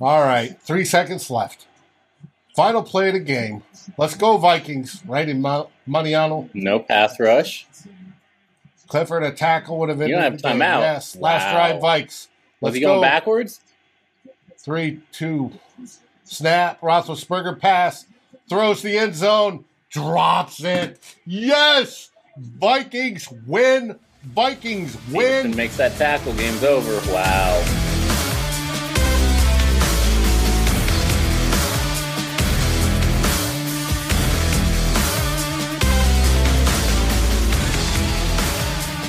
All right, three seconds left. Final play of the game. Let's go Vikings. Right in Maniano. No pass rush. Clifford a tackle would have been. You don't have timeout. Yes, last drive Vikes. Let's Was he going go. backwards? Three, two, snap. Roethlisberger pass throws the end zone, drops it. Yes, Vikings win. Vikings win. makes that tackle. Game's over. Wow.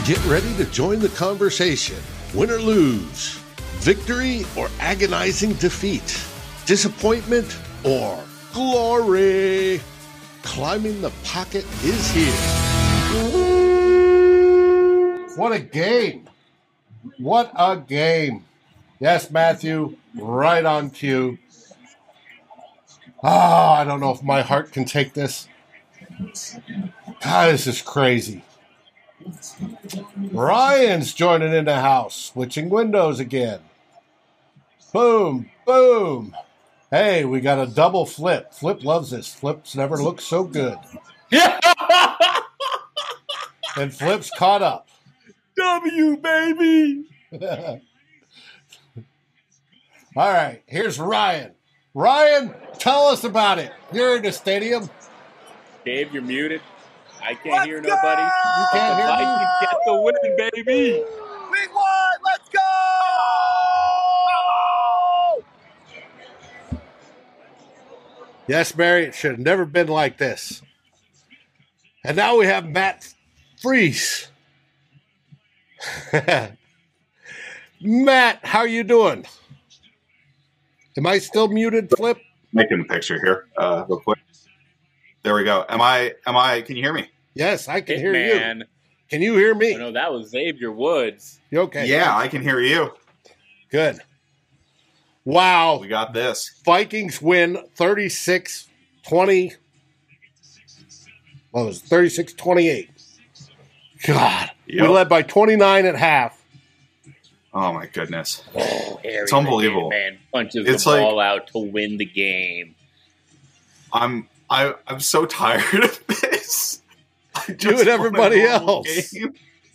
Get ready to join the conversation. Win or lose, victory or agonizing defeat, disappointment or glory. Climbing the pocket is here. What a game! What a game! Yes, Matthew, right on cue. Ah, oh, I don't know if my heart can take this. God, this is crazy. Ryan's joining in the house, switching windows again. Boom, boom. Hey, we got a double flip. Flip loves this. Flips never look so good. Yeah. and Flip's caught up. W, baby. All right, here's Ryan. Ryan, tell us about it. You're in the stadium. Dave, you're muted. I can't Let's hear nobody. You can't hear me. Get the win, baby. We won. Let's go. Yes, Mary, it should have never been like this. And now we have Matt Freeze. Matt, how are you doing? Am I still muted, Flip? Making a picture here, uh, real quick. There we go. Am I? Am I? Can you hear me? Yes, I can hear man. you. Can you hear me? Oh, no, that was Xavier Woods. You okay? Yeah, I can hear you. Good. Wow. We got this. Vikings win 36 20. What was it? 36 28. God. Yep. We led by 29 at half. Oh, my goodness. Oh, it's unbelievable. Man punches it's the like, ball out to win the game. I'm I, I'm so tired of this. You and everybody else.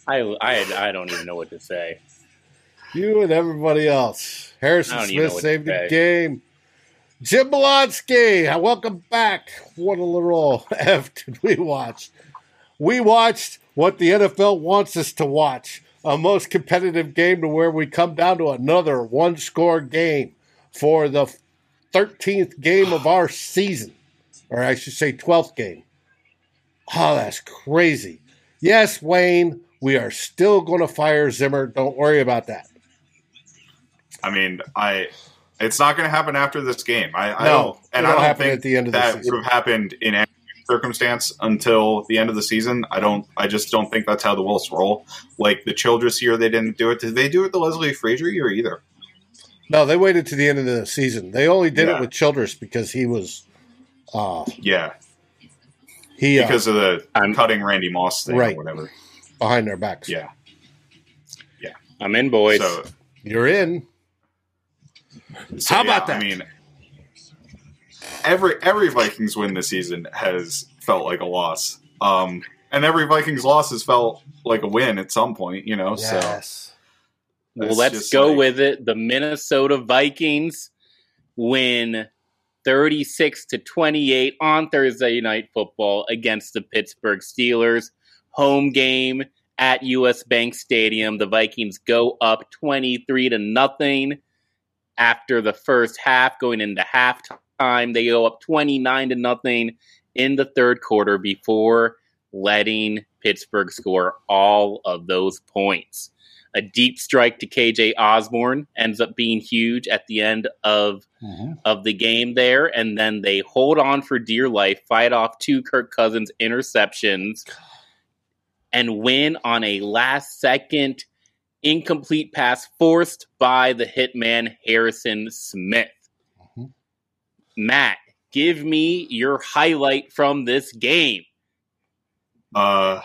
I, I, I don't even know what to say. You and everybody else. Harrison Smith saved the game. Jim Malonsky, uh, welcome back. What a little F did we watch? We watched what the NFL wants us to watch a most competitive game to where we come down to another one score game for the 13th game of our season or I should say 12th game. Oh, that's crazy. Yes, Wayne, we are still going to fire Zimmer. Don't worry about that. I mean, I it's not going to happen after this game. I, I no, don't, and I don't think at the end of that the season. would have happened in any circumstance until the end of the season. I don't. I just don't think that's how the Wolves roll. Like the Childress year, they didn't do it. Did they do it the Leslie Frazier year either? No, they waited to the end of the season. They only did yeah. it with Childress because he was uh, yeah. He uh, because uh, of the I'm, cutting Randy Moss thing right. or whatever behind their backs. Yeah. Yeah. I'm in, boys. So, You're in. So, How about that? I mean, every every Vikings win this season has felt like a loss. Um, and every Vikings loss has felt like a win at some point, you know. Yes. So well, let's go like, with it. The Minnesota Vikings win 36 to 28 on Thursday night football against the Pittsburgh Steelers. Home game at US Bank Stadium. The Vikings go up 23 to nothing after the first half going into halftime. They go up 29 to nothing in the third quarter before letting Pittsburgh score all of those points a deep strike to KJ Osborne ends up being huge at the end of mm-hmm. of the game there, and then they hold on for dear life, fight off two Kirk Cousins interceptions, and win on a last second incomplete pass forced by the hitman Harrison Smith. Mm-hmm. Matt, give me your highlight from this game. Uh,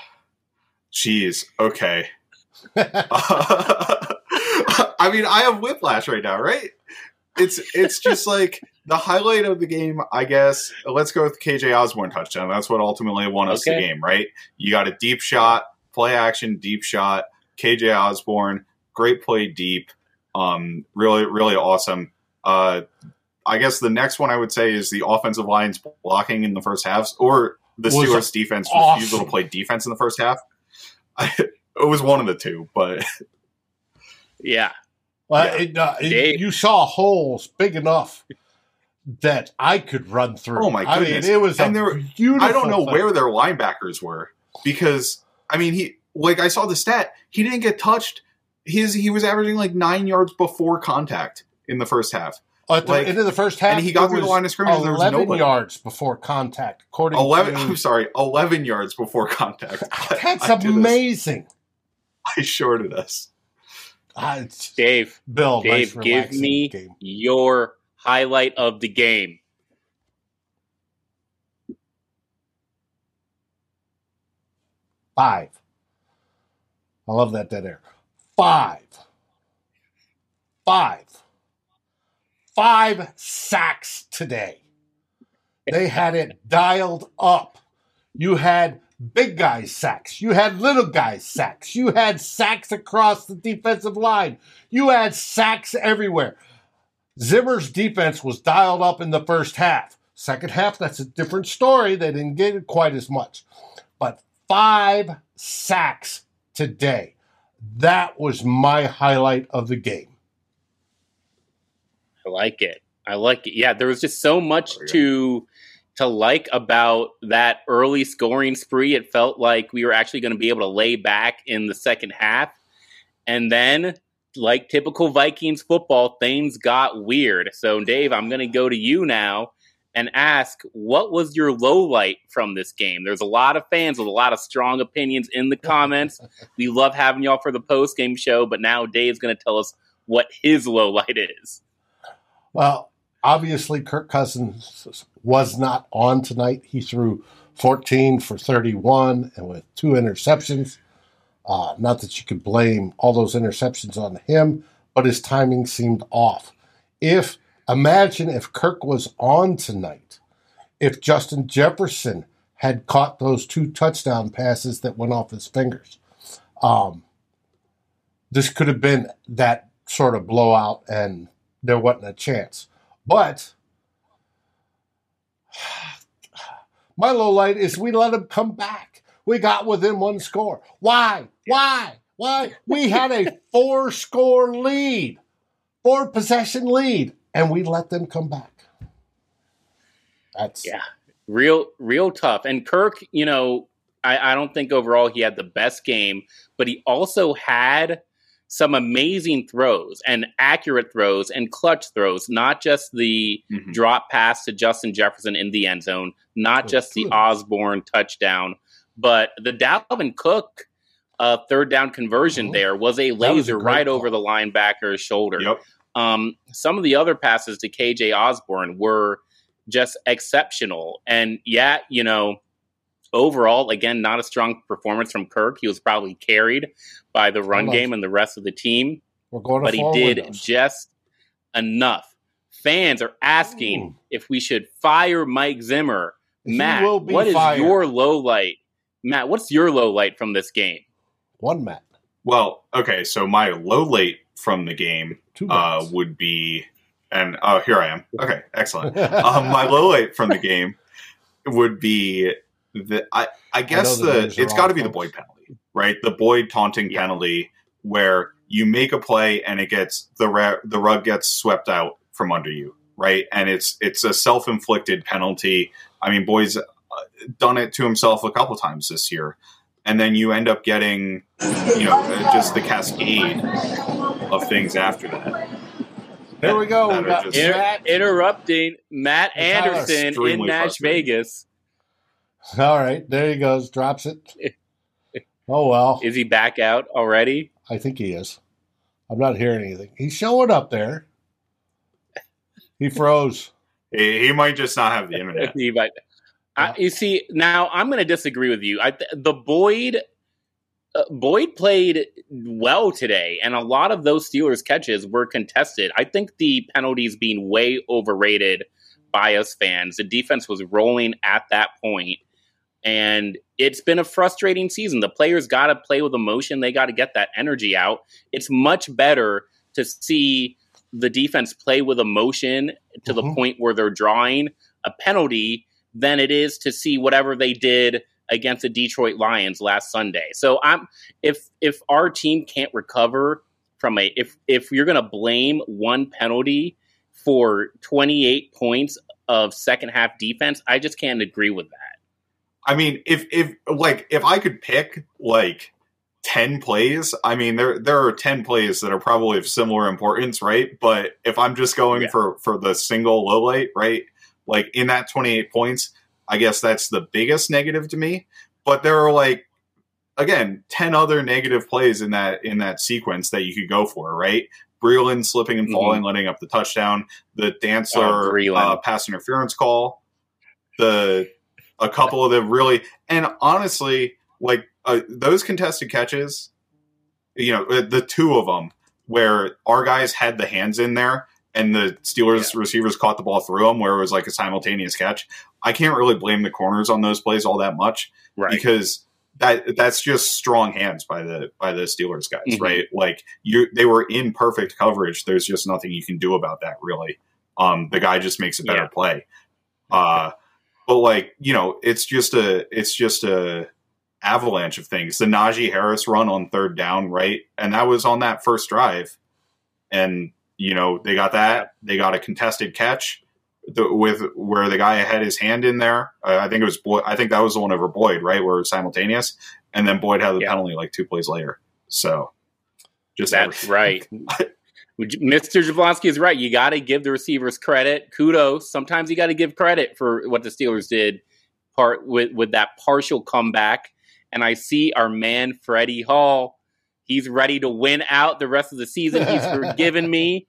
geez, okay. I mean, I have whiplash right now, right? it's it's just like the highlight of the game, I guess. Let's go with KJ Osborne touchdown. That's what ultimately won us okay. the game, right? You got a deep shot, play action, deep shot. KJ Osborne, great play deep. Um, really, really awesome. Uh, I guess the next one I would say is the offensive line's blocking in the first half, or the Steelers' defense awesome. refusal to play defense in the first half. I, it was one of the two, but yeah. Well, yeah. It, uh, it, you saw holes big enough that I could run through. Oh my goodness! I mean, it was and there, beautiful. I don't know thing. where their linebackers were because I mean he like I saw the stat he didn't get touched. His he was averaging like nine yards before contact in the first half. At the like, end of the first half, and he got through the line of scrimmage. There was nobody. yards before contact. According eleven, to, I'm sorry, eleven yards before contact. That's I, I amazing. I shorted us. Uh, Dave, Bill, Dave, nice give me game. your highlight of the game. Five. I love that dead air. Five. Five. Five sacks today. They had it dialed up. You had big guys sacks. You had little guys sacks. You had sacks across the defensive line. You had sacks everywhere. Zimmer's defense was dialed up in the first half. Second half, that's a different story. They didn't get it quite as much. But five sacks today. That was my highlight of the game. I like it. I like it. Yeah, there was just so much oh, to to like about that early scoring spree. It felt like we were actually going to be able to lay back in the second half. And then, like typical Vikings football, things got weird. So, Dave, I'm going to go to you now and ask what was your low light from this game? There's a lot of fans with a lot of strong opinions in the comments. we love having y'all for the post game show, but now Dave's going to tell us what his low light is. Well, obviously Kirk Cousins was not on tonight. He threw 14 for 31 and with two interceptions. Uh, not that you could blame all those interceptions on him, but his timing seemed off. If imagine if Kirk was on tonight, if Justin Jefferson had caught those two touchdown passes that went off his fingers. Um, this could have been that sort of blowout, and there wasn't a chance. But my low light is we let them come back. We got within one score. Why? Why? Why? We had a four score lead, four possession lead, and we let them come back. That's yeah, real, real tough. And Kirk, you know, I, I don't think overall he had the best game, but he also had some amazing throws and accurate throws and clutch throws, not just the mm-hmm. drop pass to Justin Jefferson in the end zone, not oh, just the Osborne touchdown, but the Dalvin Cook uh, third down conversion oh, there was a laser was a right call. over the linebacker's shoulder. Yep. Um, some of the other passes to KJ Osborne were just exceptional. And yeah, you know, overall, again, not a strong performance from Kirk. He was probably carried by the run game and the rest of the team. We're going but he did windows. just enough. Fans are asking Ooh. if we should fire Mike Zimmer. He Matt, what is fired. your low light? Matt, what's your low light from this game? One Matt. Well, okay, so my low light from the game uh, would be, and oh, here I am. Okay, excellent. um, my low light from the game would be the I, I guess I the, the it's got to be the Boyd penalty, right? The Boyd taunting yeah. penalty where you make a play and it gets the the rug gets swept out from under you, right? And it's it's a self inflicted penalty. I mean, Boyd's uh, done it to himself a couple times this year, and then you end up getting you know just the cascade of things after that. Here we go. We got Inter- Matt. interrupting Matt Anderson in Nash Vegas. All right, there he goes. Drops it. Oh well. Is he back out already? I think he is. I'm not hearing anything. He's showing up there. He froze. he, he might just not have the internet. he might. I, you see, now I'm going to disagree with you. I, the Boyd uh, Boyd played well today, and a lot of those Steelers catches were contested. I think the penalties being way overrated by us fans. The defense was rolling at that point, and it's been a frustrating season. The players got to play with emotion. They got to get that energy out. It's much better to see the defense play with emotion to mm-hmm. the point where they're drawing a penalty than it is to see whatever they did against the Detroit Lions last Sunday. So I'm if if our team can't recover from a if if you're going to blame one penalty for 28 points of second half defense, I just can't agree with that. I mean, if if like if I could pick like 10 plays, I mean there there are 10 plays that are probably of similar importance, right? But if I'm just going yeah. for for the single low light, right? Like in that 28 points, I guess that's the biggest negative to me. But there are like again, 10 other negative plays in that in that sequence that you could go for, right? Breeland slipping and falling, mm-hmm. letting up the touchdown, the Dantzler oh, uh, pass interference call, the a couple of the really and honestly, like uh, those contested catches, you know, uh, the two of them where our guys had the hands in there and the Steelers yeah. receivers caught the ball through them, where it was like a simultaneous catch. I can't really blame the corners on those plays all that much, right? Because that that's just strong hands by the by the Steelers guys, mm-hmm. right? Like you, they were in perfect coverage. There's just nothing you can do about that, really. Um, the guy just makes a better yeah. play. Uh, but like you know, it's just a it's just a avalanche of things. The Najee Harris run on third down, right, and that was on that first drive, and you know, they got that. They got a contested catch the, with where the guy had his hand in there. Uh, I think it was Boyd. I think that was the one over Boyd, right? Where it was simultaneous, and then Boyd had the yeah. penalty like two plays later. So, just that's right. Mr. Jablonski is right. You got to give the receivers credit. Kudos. Sometimes you got to give credit for what the Steelers did part with with that partial comeback. And I see our man Freddie Hall He's ready to win out the rest of the season. He's forgiven me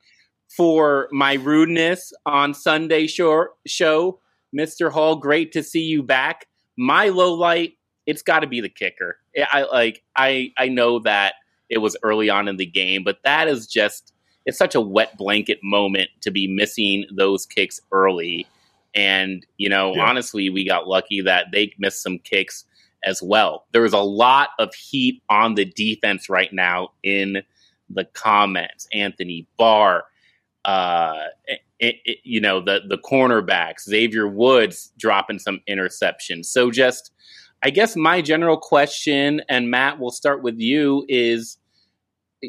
for my rudeness on Sunday show. show. Mr. Hall, great to see you back. My low light, it's got to be the kicker. I like I I know that it was early on in the game, but that is just it's such a wet blanket moment to be missing those kicks early. And you know, yeah. honestly, we got lucky that they missed some kicks as well. There is a lot of heat on the defense right now in the comments. Anthony Barr, uh, it, it, you know, the the cornerbacks, Xavier Woods dropping some interceptions. So just, I guess my general question, and Matt, we'll start with you, is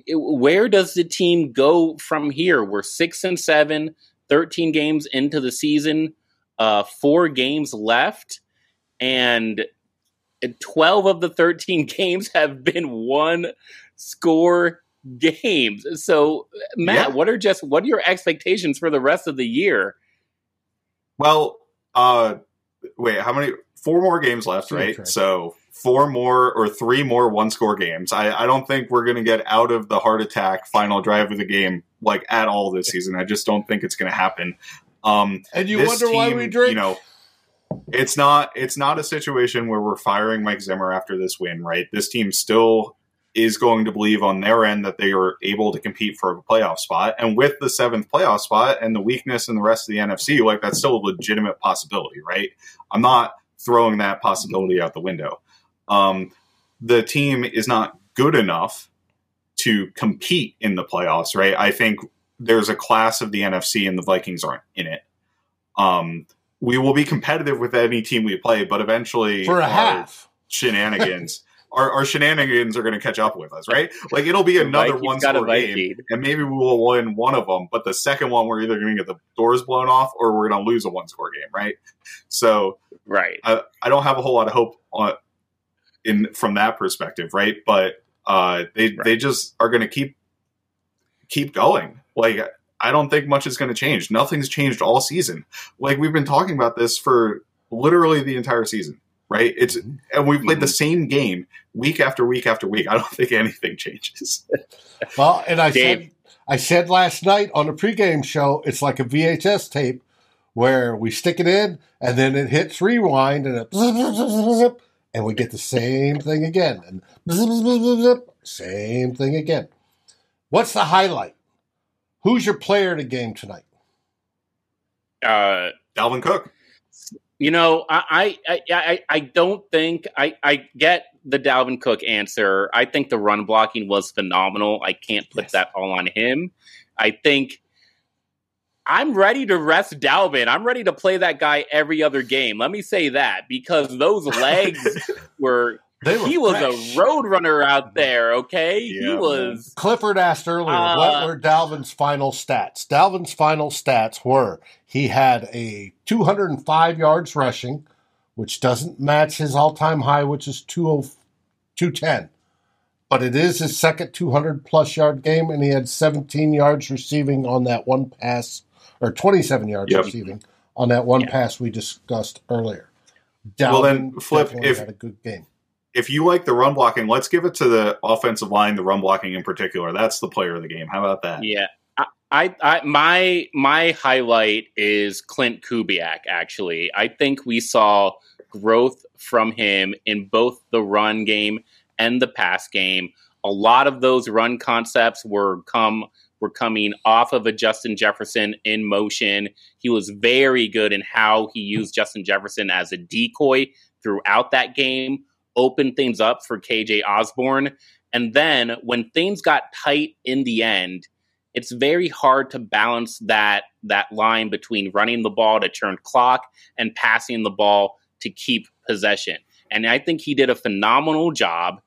where does the team go from here? We're six and seven, 13 games into the season, uh, four games left. And 12 of the 13 games have been one score games. So, Matt, yeah. what are just what are your expectations for the rest of the year? Well, uh wait, how many four more games left, right? So, four more or three more one score games. I, I don't think we're going to get out of the heart attack final drive of the game like at all this season. I just don't think it's going to happen. Um, and you wonder team, why we drink? You know, it's not it's not a situation where we're firing Mike Zimmer after this win, right? This team still is going to believe on their end that they are able to compete for a playoff spot. And with the seventh playoff spot and the weakness in the rest of the NFC, like that's still a legitimate possibility, right? I'm not throwing that possibility out the window. Um, the team is not good enough to compete in the playoffs, right? I think there's a class of the NFC and the Vikings aren't in it. Um, we will be competitive with any team we play, but eventually for a half shenanigans. our, our, shenanigans are going to catch up with us, right? Like it'll be another one score game, and maybe we will win one of them. But the second one, we're either going to get the doors blown off or we're going to lose a one score game, right? So, right, I, I, don't have a whole lot of hope on in from that perspective, right? But uh, they right. they just are going to keep keep going. Like I don't think much is going to change. Nothing's changed all season. Like we've been talking about this for literally the entire season, right? It's and we've played the mm-hmm. same game week after week after week. I don't think anything changes. well, and I Dave. said I said last night on the pregame show, it's like a VHS tape where we stick it in and then it hits rewind and it And we get the same thing again. And bzz, bzz, bzz, same thing again. What's the highlight? Who's your player of the game tonight? Uh, Dalvin Cook. You know, I I, I, I don't think I, I get the Dalvin Cook answer. I think the run blocking was phenomenal. I can't put yes. that all on him. I think I'm ready to rest Dalvin. I'm ready to play that guy every other game. Let me say that because those legs were he was a road runner out there, okay? Yeah, he was. Clifford asked earlier, uh, what were Dalvin's final stats? Dalvin's final stats were he had a 205 yards rushing, which doesn't match his all time high, which is 210. But it is his second 200 plus yard game, and he had 17 yards receiving on that one pass, or 27 yards yep. receiving on that one pass we discussed earlier. Dalvin well, then flip if had a good game if you like the run blocking, let's give it to the offensive line, the run blocking in particular. That's the player of the game. How about that? Yeah. I, I, my my highlight is Klint Kubiak. Actually, I think we saw growth from him in both the run game and the pass game. A lot of those run concepts were come were coming off of a Justin Jefferson in motion. He was very good in how he used Justin Jefferson as a decoy throughout that game opened things up for KJ Osborne. And then when things got tight in the end, it's very hard to balance that that line between running the ball to turn clock and passing the ball to keep possession. And I think he did a phenomenal job.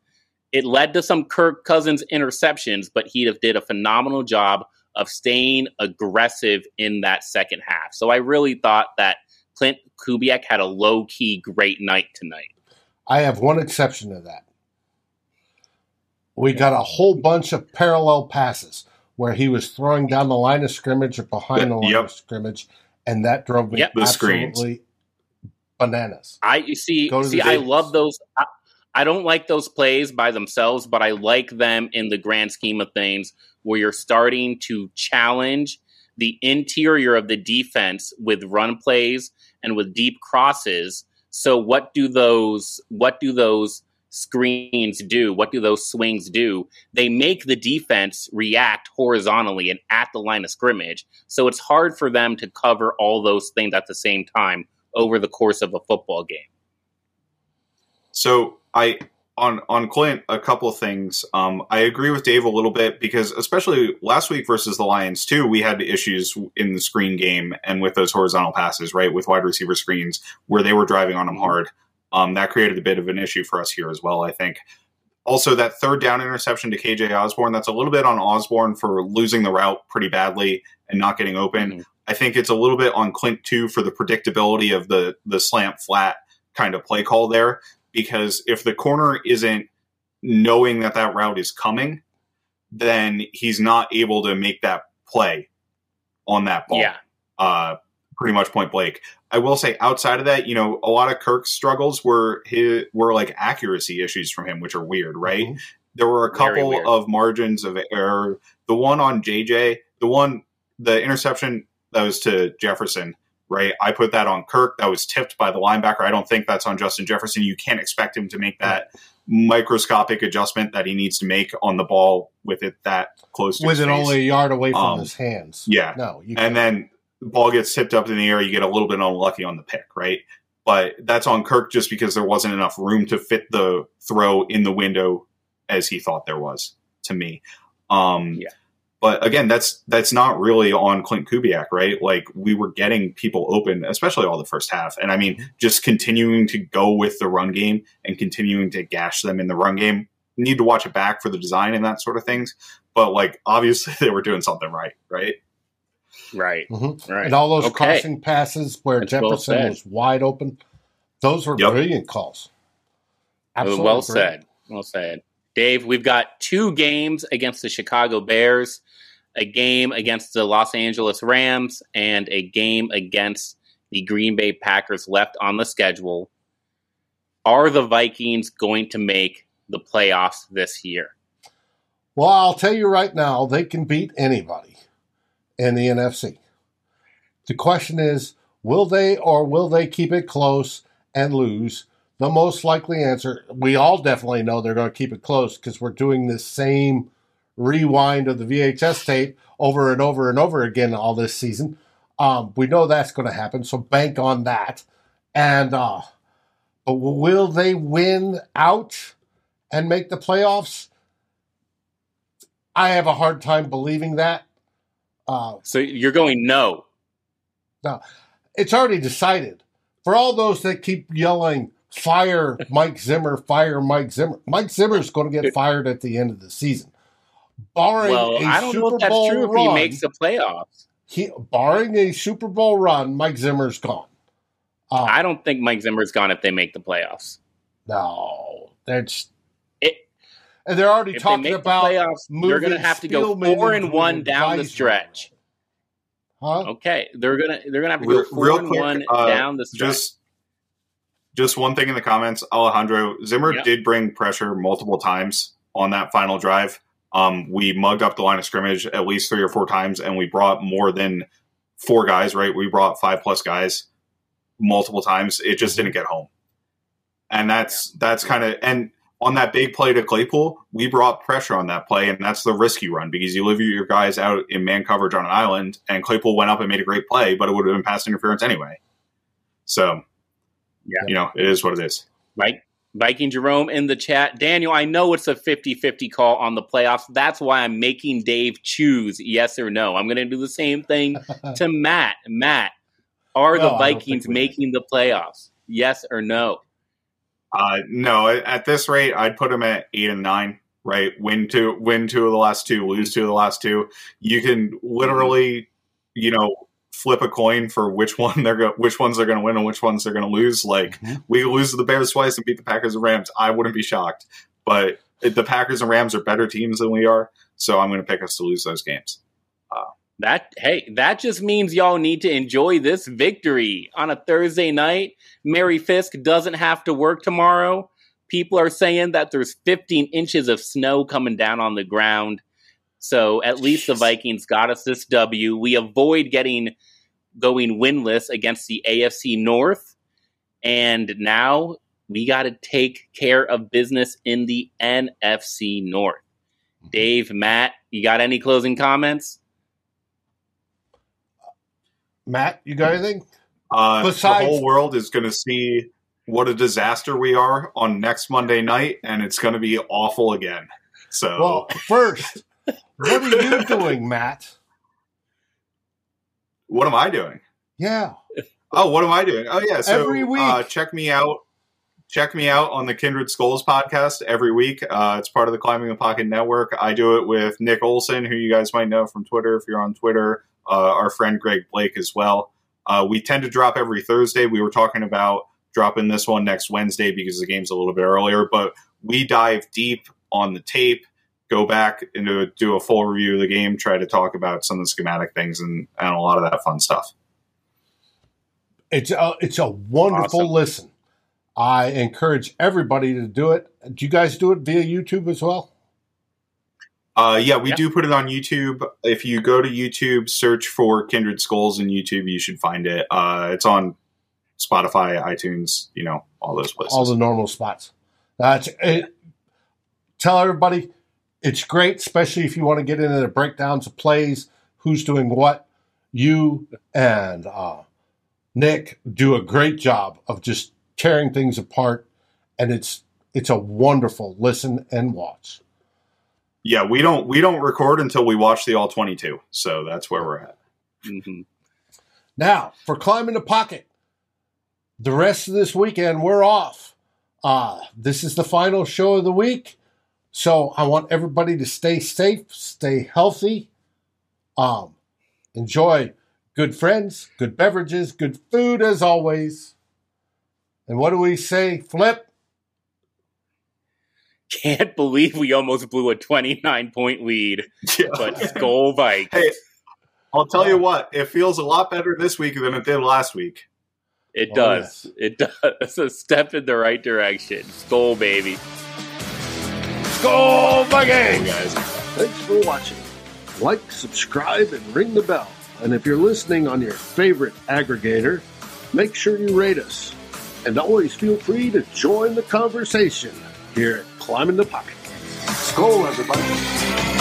It led to some Kirk Cousins interceptions, but he did a phenomenal job of staying aggressive in that second half. So I really thought that Klint Kubiak had a low key great night tonight. I have one exception to that. We got a whole bunch of parallel passes where he was throwing down the line of scrimmage or behind the line yep. of scrimmage, and that drove me yep. absolutely screens. bananas. I you see, see, I love those. I, I don't like those plays by themselves, but I like them in the grand scheme of things where you're starting to challenge the interior of the defense with run plays and with deep crosses so what do those what do those screens do? What do those swings do? They make the defense react horizontally and at the line of scrimmage. So it's hard for them to cover all those things at the same time over the course of a football game. So I on on Klint, a couple of things. Um, I agree with Dave a little bit because, especially last week versus the Lions, too, we had issues in the screen game and with those horizontal passes, right, with wide receiver screens where they were driving on them hard. Um, that created a bit of an issue for us here as well. I think. Also, that third down interception to KJ Osborne, that's a little bit on Osborne for losing the route pretty badly and not getting open. Mm-hmm. I think it's a little bit on Klint too for the predictability of the the slant flat kind of play call there because if the corner isn't knowing that that route is coming, then he's not able to make that play on that ball. Yeah. Uh, pretty much point blank. I will say outside of that, you know, a lot of Kirk's struggles were his, were like accuracy issues from him, which are weird, right? Mm-hmm. There were a couple of margins of error. The one on JJ, the one, the interception that was to Jefferson, right? I put that on Kirk. That was tipped by the linebacker. I don't think that's on Justin Jefferson. You can't expect him to make that microscopic adjustment that he needs to make on the ball with it that close to with it only a yard away from um, his hands. Yeah, no, and then the ball gets tipped up in the air. You get a little bit unlucky on the pick, right? But that's on Kirk just because there wasn't enough room to fit the throw in the window as he thought there was. To me, um, yeah. But again, that's that's not really on Klint Kubiak, right? Like we were getting people open, especially all the first half. And I mean, mm-hmm. just continuing to go with the run game and continuing to gash them in the run game. Need to watch it back for the design and that sort of things. But like obviously they were doing something right, right? Right. Mm-hmm. Right. And all those okay. crossing passes where that's Jefferson well was wide open, those were yep. brilliant calls. Absolutely well brilliant. said. Well said. Dave, we've got two games against the Chicago Bears a game against the Los Angeles Rams and a game against the Green Bay Packers left on the schedule. Are the Vikings going to make the playoffs this year? Well, I'll tell you right now, they can beat anybody in the NFC. The question is, will they or will they keep it close and lose the most likely answer, we all definitely know they're going to keep it close because we're doing the same rewind of the VHS tape over and over and over again all this season. Um, we know that's going to happen, so bank on that. And uh, will they win out and make the playoffs? I have a hard time believing that. Uh, so you're going no. No, it's already decided. For all those that keep yelling, fire Mike Zimmer, fire Mike Zimmer, Mike Zimmer is going to get fired at the end of the season. Barring well, a I don't Super know if that's Bowl true run, if he makes the playoffs. He, barring a Super Bowl run, Mike Zimmer's gone. Um, I don't think Mike Zimmer's gone if they make the playoffs. No, that's it. And they're already talking about the playoffs. They're going to have to go four and one down the stretch. Huh? Okay, they're gonna they're gonna have to go four Real and quick, one uh, down the stretch. Just, just one thing in the comments, Alejandro Zimmer yep. did bring pressure multiple times on that final drive. Um, we mugged up the line of scrimmage at least three or four times, and we brought more than four guys. Right, we brought five plus guys multiple times. It just didn't get home, and that's that's kind of and on that big play to Claypool, we brought pressure on that play, and that's the risky run because you leave your guys out in man coverage on an island, and Claypool went up and made a great play, but it would have been pass interference anyway. So, yeah, you know, it is what it is. Right. Viking Jerome in the chat. Daniel, I know it's a 50 50 call on the playoffs. That's why I'm making Dave choose yes or no. I'm going to do the same thing to Matt. Matt, are no, the Vikings making the playoffs? Yes or no? Uh, no, at this rate, I'd put them at eight and nine. Right, win two, win two of the last two, lose two of the last two. You can literally, you know, flip a coin for which one they're go- which ones they're going to win and which ones they're going to lose. Like mm-hmm. we lose to the Bears twice and beat the Packers and Rams, I wouldn't be shocked. But the Packers and Rams are better teams than we are, so I'm going to pick us to lose those games. Uh, that hey, that just means y'all need to enjoy this victory on a Thursday night. Mary Fisk doesn't have to work tomorrow. People are saying that there's 15 inches of snow coming down on the ground. So at least the Vikings got us this W. We avoid getting going winless against the AFC North. And now we got to take care of business in the NFC North. Mm-hmm. Dave, Matt, you got any closing comments? Matt, you got anything? Uh, Besides, the whole world is going to see what a disaster we are on next Monday night, and it's going to be awful again. So, well, first, what are you doing, Matt? What am I doing? Yeah. Oh, what am I doing? Oh, yeah. So every week, uh, check me out. Check me out on the Kindred Skulls podcast every week. Uh, it's part of the Climbing the Pocket Network. I do it with Nick Olson, who you guys might know from Twitter if you're on Twitter uh, our friend Greg Blake as well. Uh, we tend to drop every Thursday. We were talking about dropping this one next Wednesday because the game's a little bit earlier, but we dive deep on the tape, go back and do a full review of the game, try to talk about some of the schematic things and, and a lot of that fun stuff. It's a, it's a wonderful awesome. listen. I encourage everybody to do it. Do you guys do it via YouTube as well? Uh, yeah, we yeah. do put it on YouTube. If you go to YouTube, search for Kindred Skulls in YouTube, you should find it. Uh, it's on Spotify, iTunes, you know, all those places. All the normal spots. That's it. Tell everybody it's great, especially if you want to get into the breakdowns of plays, who's doing what. You and uh, Nick do a great job of just tearing things apart, and it's it's a wonderful listen and watch. Yeah, we don't we don't record until we watch the all twenty two. So that's where we're at. Mm-hmm. Now for climbing the pocket, the rest of this weekend we're off. Uh, this is the final show of the week, so I want everybody to stay safe, stay healthy, um, enjoy good friends, good beverages, good food as always. And what do we say, Flip? can't believe we almost blew a 29 point lead. But Skol Vikes. Hey, I'll tell you what, it feels a lot better this week than it did last week. It oh, does. Yes. It does. It's a step in the right direction. Skol, baby. Skol Vikings! guys. Thanks for watching. Like, subscribe, and ring the bell. And if you're listening on your favorite aggregator, make sure you rate us. And always feel free to join the conversation here at Climbing the Pocket. Skol, everybody.